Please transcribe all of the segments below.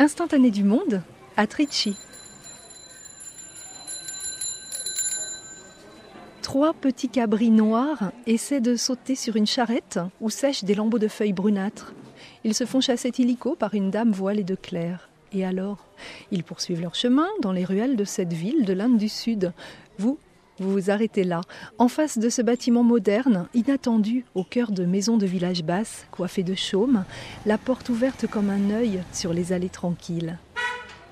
Instantané du monde à Trichy. Trois petits cabris noirs essaient de sauter sur une charrette où sèchent des lambeaux de feuilles brunâtres. Ils se font chasser illico par une dame voilée de clair. Et alors? Ils poursuivent leur chemin dans les ruelles de cette ville de l'Inde du Sud. Vous, vous vous arrêtez là, en face de ce bâtiment moderne, inattendu, au cœur de maisons de village basse, coiffées de chaume, la porte ouverte comme un œil sur les allées tranquilles.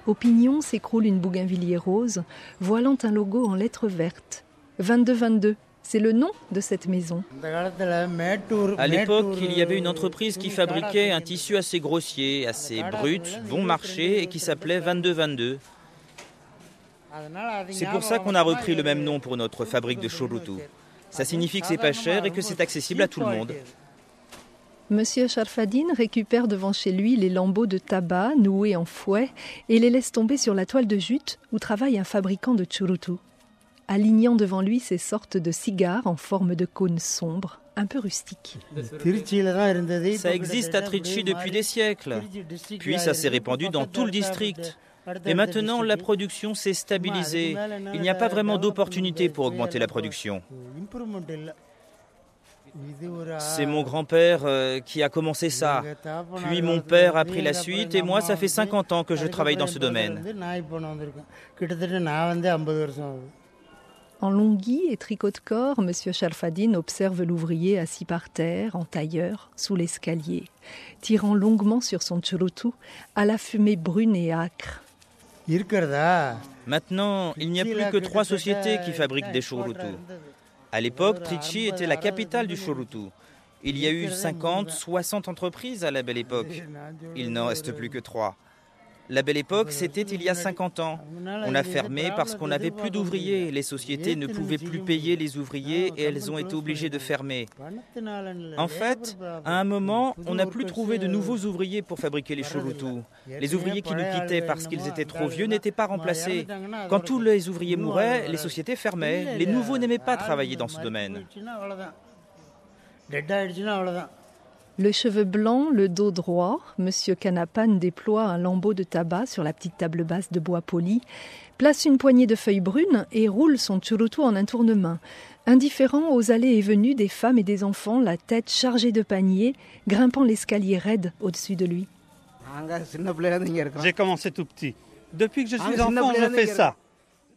Au pignon s'écroule une bougainvilliers rose, voilant un logo en lettres vertes. 2222, c'est le nom de cette maison. À l'époque, il y avait une entreprise qui fabriquait un tissu assez grossier, assez brut, bon marché et qui s'appelait 2222. C'est pour ça qu'on a repris le même nom pour notre fabrique de chorutu. Ça signifie que c'est pas cher et que c'est accessible à tout le monde. Monsieur Sharfadine récupère devant chez lui les lambeaux de tabac noués en fouet et les laisse tomber sur la toile de jute où travaille un fabricant de churutu. Alignant devant lui ces sortes de cigares en forme de cône sombre, un peu rustiques. Ça existe à Trichy depuis des siècles. Puis ça s'est répandu dans tout le district. Et maintenant, la production s'est stabilisée. Il n'y a pas vraiment d'opportunité pour augmenter la production. C'est mon grand-père euh, qui a commencé ça. Puis mon père a pris la suite et moi, ça fait 50 ans que je travaille dans ce domaine. En longhi et tricot de corps, M. Chalfadine observe l'ouvrier assis par terre, en tailleur, sous l'escalier, tirant longuement sur son churutu à la fumée brune et âcre. Maintenant, il n'y a plus que trois sociétés qui fabriquent des churutu. À l'époque, Trichy était la capitale du churutu. Il y a eu 50, 60 entreprises à la belle époque. Il n'en reste plus que trois. La belle époque, c'était il y a 50 ans. On a fermé parce qu'on n'avait plus d'ouvriers. Les sociétés ne pouvaient plus payer les ouvriers et elles ont été obligées de fermer. En fait, à un moment, on n'a plus trouvé de nouveaux ouvriers pour fabriquer les chorutus. Les ouvriers qui nous quittaient parce qu'ils étaient trop vieux n'étaient pas remplacés. Quand tous les ouvriers mouraient, les sociétés fermaient. Les nouveaux n'aimaient pas travailler dans ce domaine. Le cheveu blanc, le dos droit, M. Canapan déploie un lambeau de tabac sur la petite table basse de bois poli, place une poignée de feuilles brunes et roule son churutu en un tournement, indifférent aux allées et venues des femmes et des enfants, la tête chargée de paniers, grimpant l'escalier raide au-dessus de lui. J'ai commencé tout petit. Depuis que je suis enfant, je fais ça.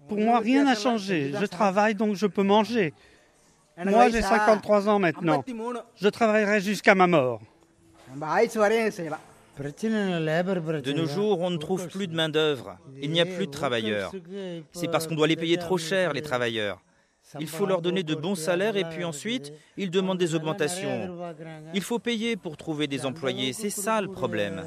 Pour moi, rien n'a changé. Je travaille donc je peux manger. Moi, j'ai 53 ans maintenant. Je travaillerai jusqu'à ma mort. De nos jours, on ne trouve plus de main-d'œuvre. Il n'y a plus de travailleurs. C'est parce qu'on doit les payer trop cher, les travailleurs. Il faut leur donner de bons salaires et puis ensuite, ils demandent des augmentations. Il faut payer pour trouver des employés. C'est ça le problème.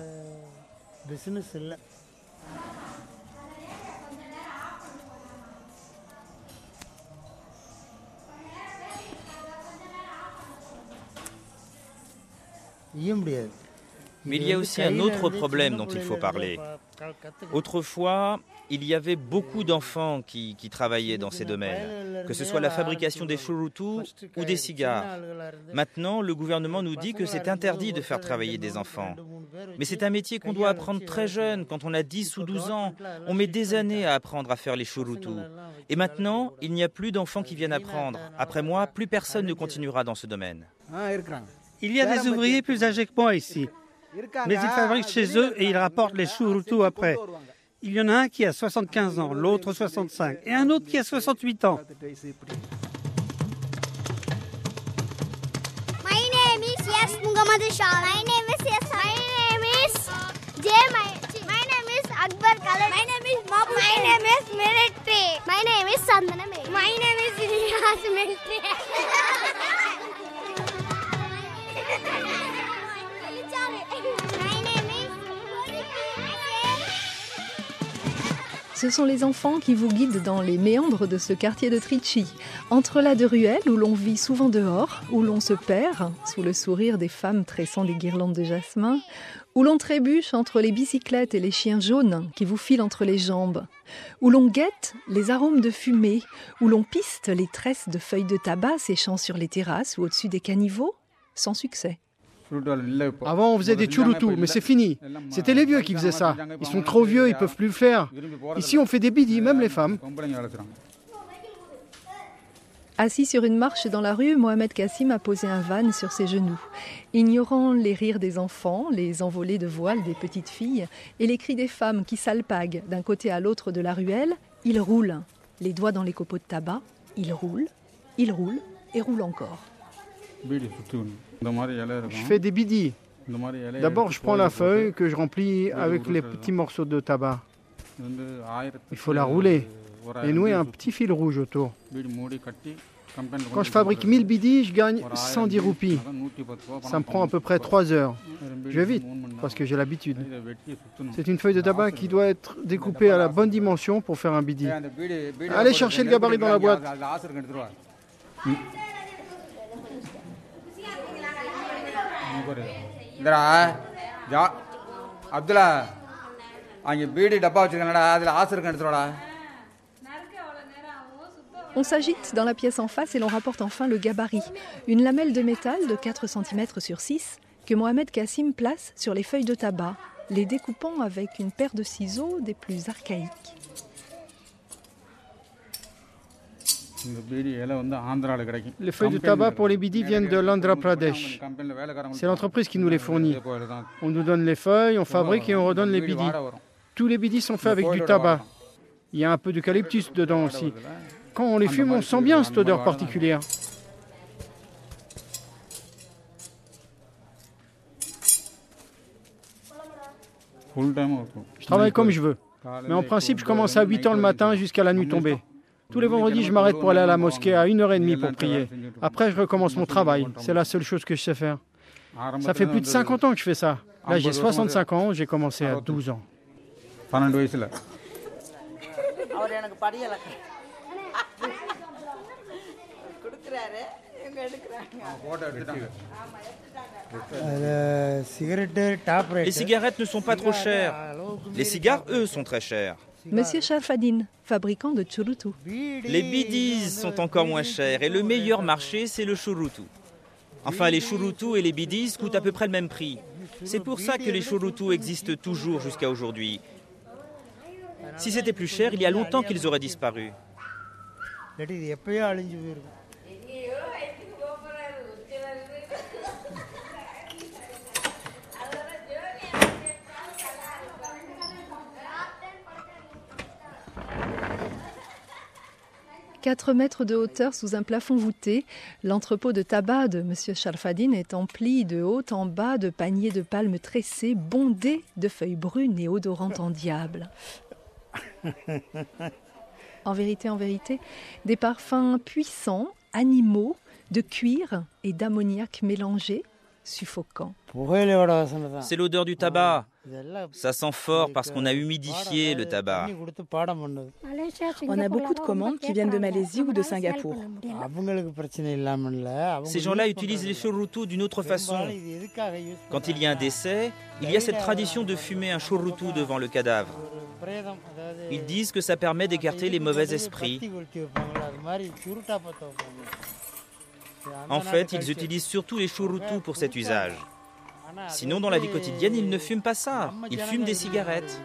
Mais il y a aussi un autre problème dont il faut parler. Autrefois, il y avait beaucoup d'enfants qui, travaillaient dans ces domaines, que ce soit la fabrication des churutus ou des cigares. Maintenant, le gouvernement nous dit que c'est interdit de faire travailler des enfants. Mais c'est un métier qu'on doit apprendre très jeune, quand on a 10 ou 12 ans. On met des années à apprendre à faire les churutus. Et maintenant, il n'y a plus d'enfants qui viennent apprendre. Après moi, plus personne ne continuera dans ce domaine. Il y a des ouvriers plus âgés que moi ici. Mais ils fabriquent chez eux et ils rapportent les chouroutou après. Il y en a un qui a 75 ans, l'autre 65 et un autre qui a 68 ans. My name is. My name is Ce sont les enfants qui vous guident dans les méandres de ce quartier de Trichy, entre là de ruelles où l'on vit souvent dehors, où l'on se perd sous le sourire des femmes tressant des guirlandes de jasmin, où l'on trébuche entre les bicyclettes et les chiens jaunes qui vous filent entre les jambes, où l'on guette les arômes de fumée, où l'on piste les tresses de feuilles de tabac séchant sur les terrasses ou au-dessus des caniveaux, sans succès. Avant, on faisait des churutu, mais c'est fini. C'était les vieux qui faisaient ça. Ils sont trop vieux, ils peuvent plus le faire. Ici, on fait des bidis, même les femmes. Assis sur une marche dans la rue, Mohamed Kassim a posé un van sur ses genoux. Ignorant les rires des enfants, les envolées de voiles des petites filles et les cris des femmes qui s'alpaguent d'un côté à l'autre de la ruelle, il roule. Les doigts dans les copeaux de tabac, il roule, il roule et roule encore. Je fais des bidis. D'abord, je prends la feuille que je remplis avec les petits morceaux de tabac. Il faut la rouler et nouer un petit fil rouge autour. Quand je fabrique 1000 bidis, je gagne 110 roupies. Ça me prend à peu près 3 heures. Je vais vite parce que j'ai l'habitude. C'est une feuille de tabac qui doit être découpée à la bonne dimension pour faire un bidi. Allez chercher le gabarit dans la boîte. On s'agite dans la pièce en face et l'on rapporte enfin le gabarit, une lamelle de métal de 4 cm sur 6 que Mohamed Kassim place sur les feuilles de tabac, les découpant avec une paire de ciseaux des plus archaïques. Les feuilles de tabac pour les bidis viennent de l'Andhra Pradesh. C'est l'entreprise qui nous les fournit. On nous donne les feuilles, on fabrique et on redonne les bidis. Tous les bidis sont faits avec du tabac. Il y a un peu d'eucalyptus dedans aussi. Quand on les fume, on sent bien cette odeur particulière. Je travaille comme je veux. Mais en principe, je commence à 8 h le matin jusqu'à la nuit tombée. Tous les vendredis, je m'arrête pour aller à la mosquée à 1h30 pour prier. Après, je recommence mon travail. C'est la seule chose que je sais faire. Ça fait plus de 50 ans que je fais ça. Là, j'ai 65 ans, j'ai commencé à 12 ans. Les cigarettes ne sont pas trop chères. Les cigares, eux, sont très chers. Monsieur Sharfadine, fabricant de churutu. Les bidis sont encore moins chers et le meilleur marché, c'est le churutu. Enfin, les churutu et les bidis coûtent à peu près le même prix. C'est pour ça que les churutu existent toujours jusqu'à aujourd'hui. Si c'était plus cher, il y a longtemps qu'ils auraient disparu. Quatre mètres de hauteur sous un plafond voûté, l'entrepôt de tabac de M. Sharfadine est empli de haut en bas de paniers de palmes tressés, bondés de feuilles brunes et odorantes en diable. En vérité, en vérité, des parfums puissants, animaux, de cuir et d'ammoniac mélangés, suffocants. C'est l'odeur du tabac. Ça sent fort parce qu'on a humidifié le tabac. On a beaucoup de commandes qui viennent de Malaisie ou de Singapour. Ces gens-là utilisent les churutu d'une autre façon. Quand il y a un décès, il y a cette tradition de fumer un churutu devant le cadavre. Ils disent que ça permet d'écarter les mauvais esprits. En fait, ils utilisent surtout les churutu pour cet usage. Sinon, dans la vie quotidienne, ils ne fument pas ça. Ils fument des cigarettes.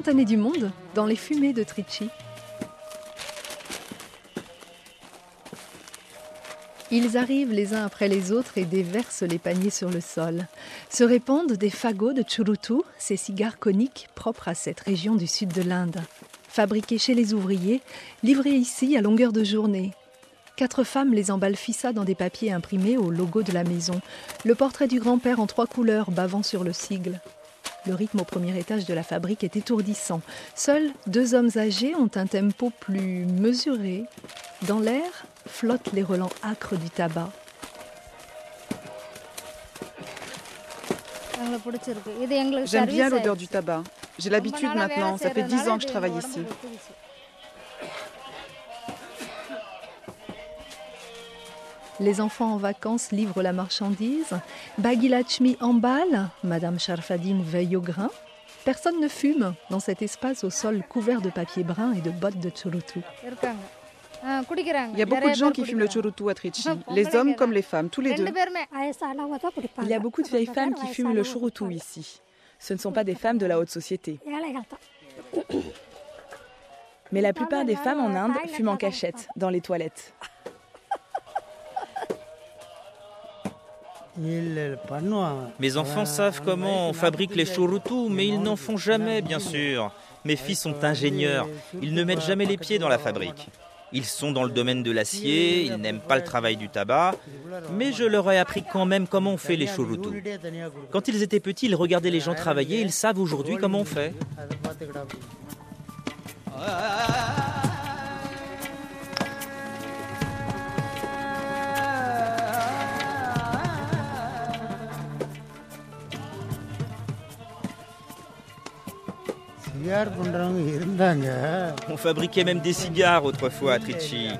Du monde dans les fumées de Trichy. Ils arrivent les uns après les autres et déversent les paniers sur le sol. Se répandent des fagots de churutu, ces cigares coniques propres à cette région du sud de l'Inde. Fabriqués chez les ouvriers, livrés ici à longueur de journée. Quatre femmes les emballent fissa dans des papiers imprimés au logo de la maison. Le portrait du grand-père en trois couleurs bavant sur le sigle. Le rythme au premier étage de la fabrique est étourdissant. Seuls deux hommes âgés ont un tempo plus mesuré. Dans l'air flottent les relents âcres du tabac. J'aime bien l'odeur du tabac. J'ai l'habitude maintenant, ça fait dix ans que je travaille ici. Les enfants en vacances livrent la marchandise. Bagilachmi emballe. Madame Sharfadine veille au grain. Personne ne fume dans cet espace au sol couvert de papier brun et de bottes de churutu. Il y a beaucoup de gens qui fument le churutu à Trichy, les hommes comme les femmes, tous les deux. Il y a beaucoup de vieilles femmes qui fument le churutu ici. Ce ne sont pas des femmes de la haute société. Mais la plupart des femmes en Inde fument en cachette, dans les toilettes. Mes enfants savent comment on fabrique les churutu, mais ils n'en font jamais, bien sûr. Mes fils sont ingénieurs. Ils ne mettent jamais les pieds dans la fabrique. Ils sont dans le domaine de l'acier, ils n'aiment pas le travail du tabac, mais je leur ai appris quand même comment on fait les churutu. Quand ils étaient petits, ils regardaient les gens travailler, ils savent aujourd'hui comment on fait. On fabriquait même des cigares autrefois à Trichy.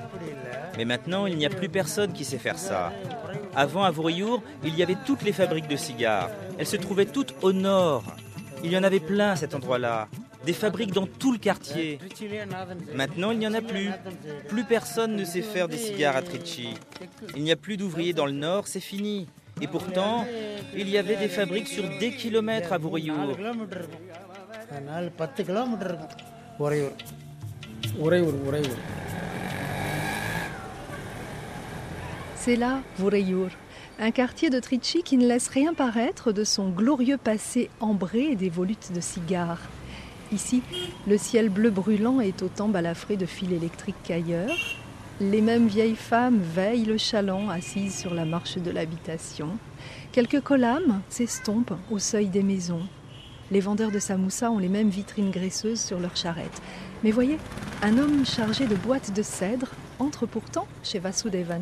Mais maintenant, il n'y a plus personne qui sait faire ça. Avant, à Vouriour, il y avait toutes les fabriques de cigares. Elles se trouvaient toutes au nord. Il y en avait plein à cet endroit-là. Des fabriques dans tout le quartier. Maintenant, il n'y en a plus. Plus personne ne sait faire des cigares à Trichy. Il n'y a plus d'ouvriers dans le nord, c'est fini. Et pourtant, il y avait des fabriques sur des kilomètres à C'est là Voureyur, un quartier de Trichy qui ne laisse rien paraître de son glorieux passé ambré des volutes de cigares. Ici, le ciel bleu brûlant est autant balafré de fils électriques qu'ailleurs. Les mêmes vieilles femmes veillent le chaland assises sur la marche de l'habitation. Quelques collames s'estompent au seuil des maisons. Les vendeurs de samoussa ont les mêmes vitrines graisseuses sur leurs charrettes. Mais voyez, un homme chargé de boîtes de cèdre entre pourtant chez Vasudevan.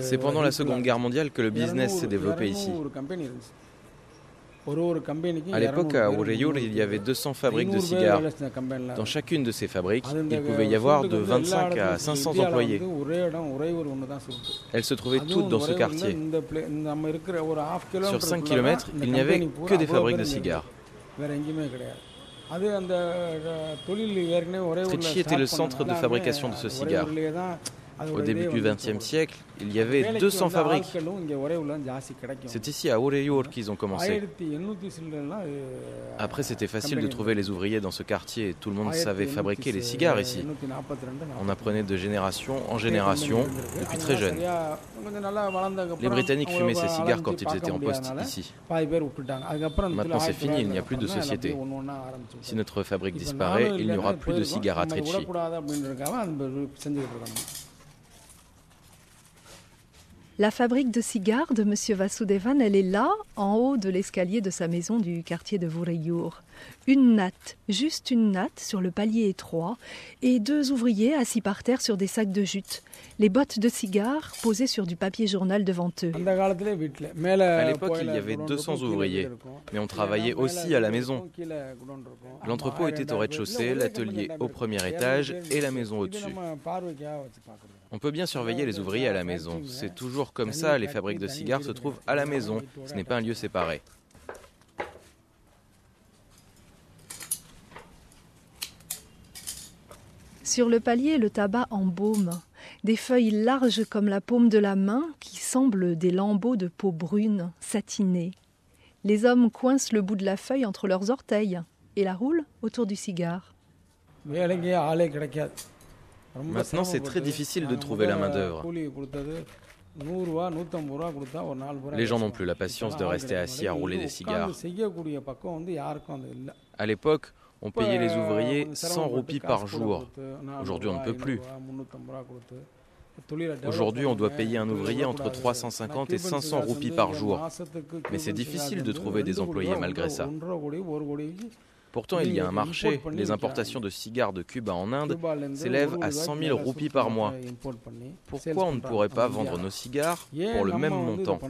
C'est pendant la Seconde Guerre mondiale que le business s'est développé ici. À l'époque, à Ureyur, il y avait 200 fabriques de cigares. Dans chacune de ces fabriques, il pouvait y avoir de 25 à 500 employés. Elles se trouvaient toutes dans ce quartier. Sur 5 km, il n'y avait que des fabriques de cigares. Trichy était le centre de fabrication de ce cigare. Au début du XXe siècle, il y avait 200 fabriques. C'est ici à Ureyur qu'ils ont commencé. Après, c'était facile de trouver les ouvriers dans ce quartier. Tout le monde savait fabriquer les cigares ici. On apprenait de génération en génération depuis très jeune. Les Britanniques fumaient ces cigares quand ils étaient en poste ici. Maintenant, c'est fini, il n'y a plus de société. Si notre fabrique disparaît, il n'y aura plus de cigares à Trichy. La fabrique de cigares de M. Vasudevan, elle est là, en haut de l'escalier de sa maison du quartier de Voureyur. Une natte, juste une natte sur le palier étroit, et deux ouvriers assis par terre sur des sacs de jute, les bottes de cigares posées sur du papier journal devant eux. À l'époque, il y avait 200 ouvriers, mais on travaillait aussi à la maison. L'entrepôt était au rez-de-chaussée, l'atelier au premier étage et la maison au-dessus. On peut bien surveiller les ouvriers à la maison. C'est toujours comme ça, les fabriques de cigares se trouvent à la maison. Ce n'est pas un lieu séparé. Sur le palier, le tabac embaume. Des feuilles larges comme la paume de la main qui semblent des lambeaux de peau brune, satinée. Les hommes coincent le bout de la feuille entre leurs orteils et la roulent autour du cigare. Maintenant, c'est très difficile de trouver la main-d'œuvre. Les gens n'ont plus la patience de rester assis à rouler des cigares. À l'époque, On payait les ouvriers 100 roupies par jour. Aujourd'hui, on ne peut plus. Aujourd'hui, on doit payer un ouvrier entre 350 et 500 roupies par jour. Mais c'est difficile de trouver des employés malgré ça. Pourtant, il y a un marché. Les importations de cigares de Cuba en Inde s'élèvent à 100 000 roupies par mois. Pourquoi on ne pourrait pas vendre nos cigares pour le même montant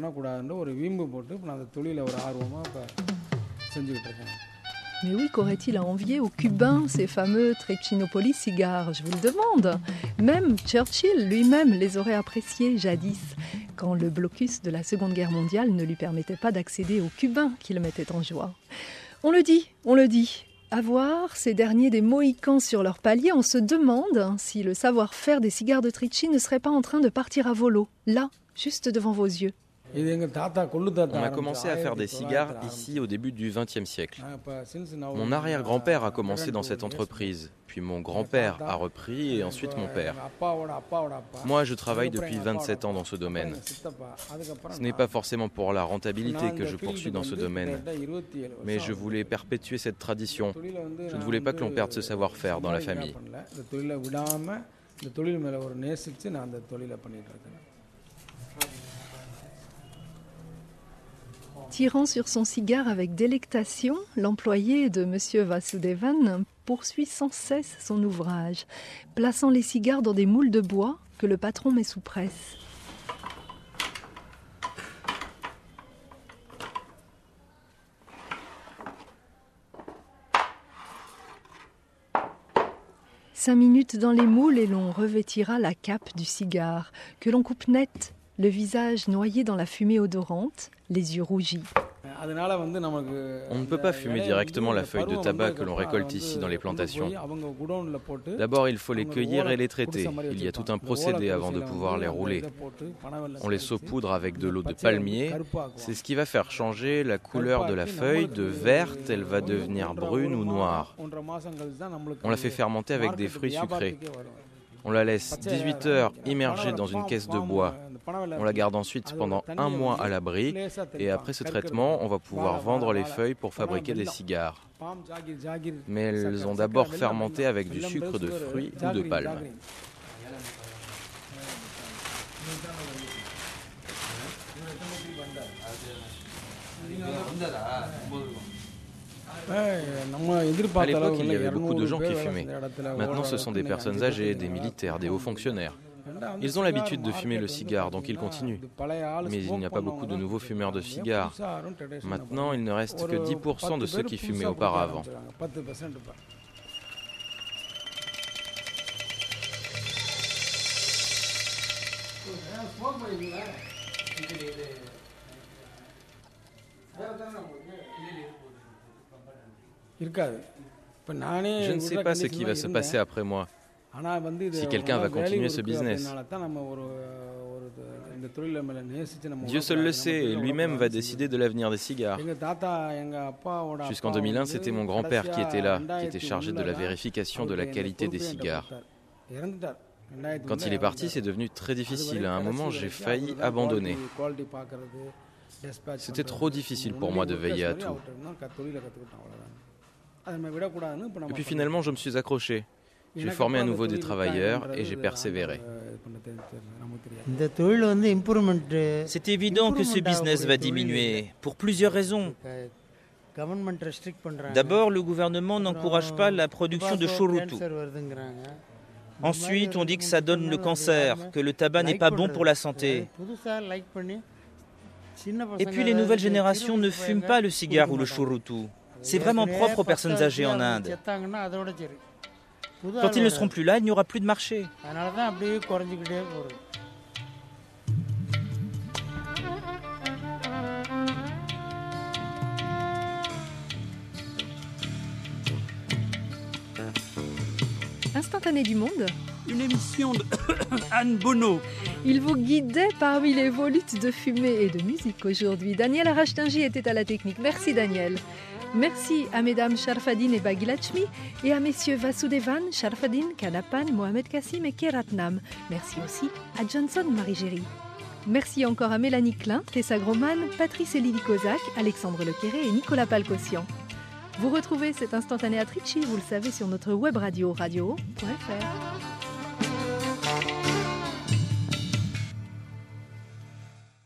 mais oui, qu'aurait-il à envier aux Cubains ces fameux Trechinopoli cigares Je vous le demande. Même Churchill lui-même les aurait appréciés jadis, quand le blocus de la Seconde Guerre mondiale ne lui permettait pas d'accéder aux Cubains qui le mettaient en joie. On le dit, on le dit. À voir ces derniers des Mohicans sur leur palier, on se demande si le savoir-faire des cigares de Trichy ne serait pas en train de partir à volo, là, juste devant vos yeux. On a commencé à faire des cigares ici au début du XXe siècle. Mon arrière-grand-père a commencé dans cette entreprise, puis mon grand-père a repris et ensuite mon père. Moi, je travaille depuis 27 ans dans ce domaine. Ce n'est pas forcément pour la rentabilité que je poursuis dans ce domaine, mais je voulais perpétuer cette tradition. Je ne voulais pas que l'on perde ce savoir-faire dans la famille. Tirant sur son cigare avec délectation, l'employé de M. Vasudevan poursuit sans cesse son ouvrage, plaçant les cigares dans des moules de bois que le patron met sous presse. Cinq minutes dans les moules et l'on revêtira la cape du cigare, que l'on coupe net le visage noyé dans la fumée odorante, les yeux rougis. On ne peut pas fumer directement la feuille de tabac que l'on récolte ici dans les plantations. D'abord, il faut les cueillir et les traiter. Il y a tout un procédé avant de pouvoir les rouler. On les saupoudre avec de l'eau de palmier. C'est ce qui va faire changer la couleur de la feuille. De verte, elle va devenir brune ou noire. On la fait fermenter avec des fruits sucrés. On la laisse 18 heures immergée dans une caisse de bois. On la garde ensuite pendant un mois à l'abri et après ce traitement, on va pouvoir vendre les feuilles pour fabriquer des cigares. Mais elles ont d'abord fermenté avec du sucre de fruits ou de palme. À l'époque, il y avait beaucoup de gens qui fumaient. Maintenant, ce sont des personnes âgées, des militaires, des hauts fonctionnaires. Ils ont l'habitude de fumer le cigare, donc ils continuent. Mais il n'y a pas beaucoup de nouveaux fumeurs de cigares. Maintenant, il ne reste que 10% de ceux qui fumaient auparavant. Je ne sais pas ce qui va se passer après moi. Si quelqu'un va continuer ce business. Dieu seul le sait et lui-même va décider de l'avenir des cigares. Jusqu'en 2001, c'était mon grand-père qui était là, qui était chargé de la vérification de la qualité des cigares. Quand il est parti, c'est devenu très difficile. À un moment, j'ai failli abandonner. C'était trop difficile pour moi de veiller à tout. Et puis finalement, je me suis accroché. J'ai formé à nouveau des travailleurs et j'ai persévéré. C'est évident que ce business va diminuer pour plusieurs raisons. D'abord, le gouvernement n'encourage pas la production de chorutu. Ensuite, on dit que ça donne le cancer, que le tabac n'est pas bon pour la santé. Et puis les nouvelles générations ne fument pas le cigare ou le chorutu. C'est vraiment propre aux personnes âgées en Inde. Quand ils ne seront plus là, il n'y aura plus de marché. Instantané du monde Une émission de Anne Bonneau. Il vous guidait parmi les volutes de fumée et de musique aujourd'hui. Daniel Arashtingi était à la technique. Merci Daniel. Merci à mesdames Sharfadine et Bagilachmi et à messieurs Vasudevan, Sharfadine, Kanapan, Mohamed Kassim et Keratnam. Merci aussi à Johnson Marie-Géry. Merci encore à Mélanie Klein, Tessa Groman, Patrice Lily Kozak, Alexandre Lequéré et Nicolas Palcossian. Vous retrouvez cet instantané à Trichy, vous le savez, sur notre web radio radio.fr.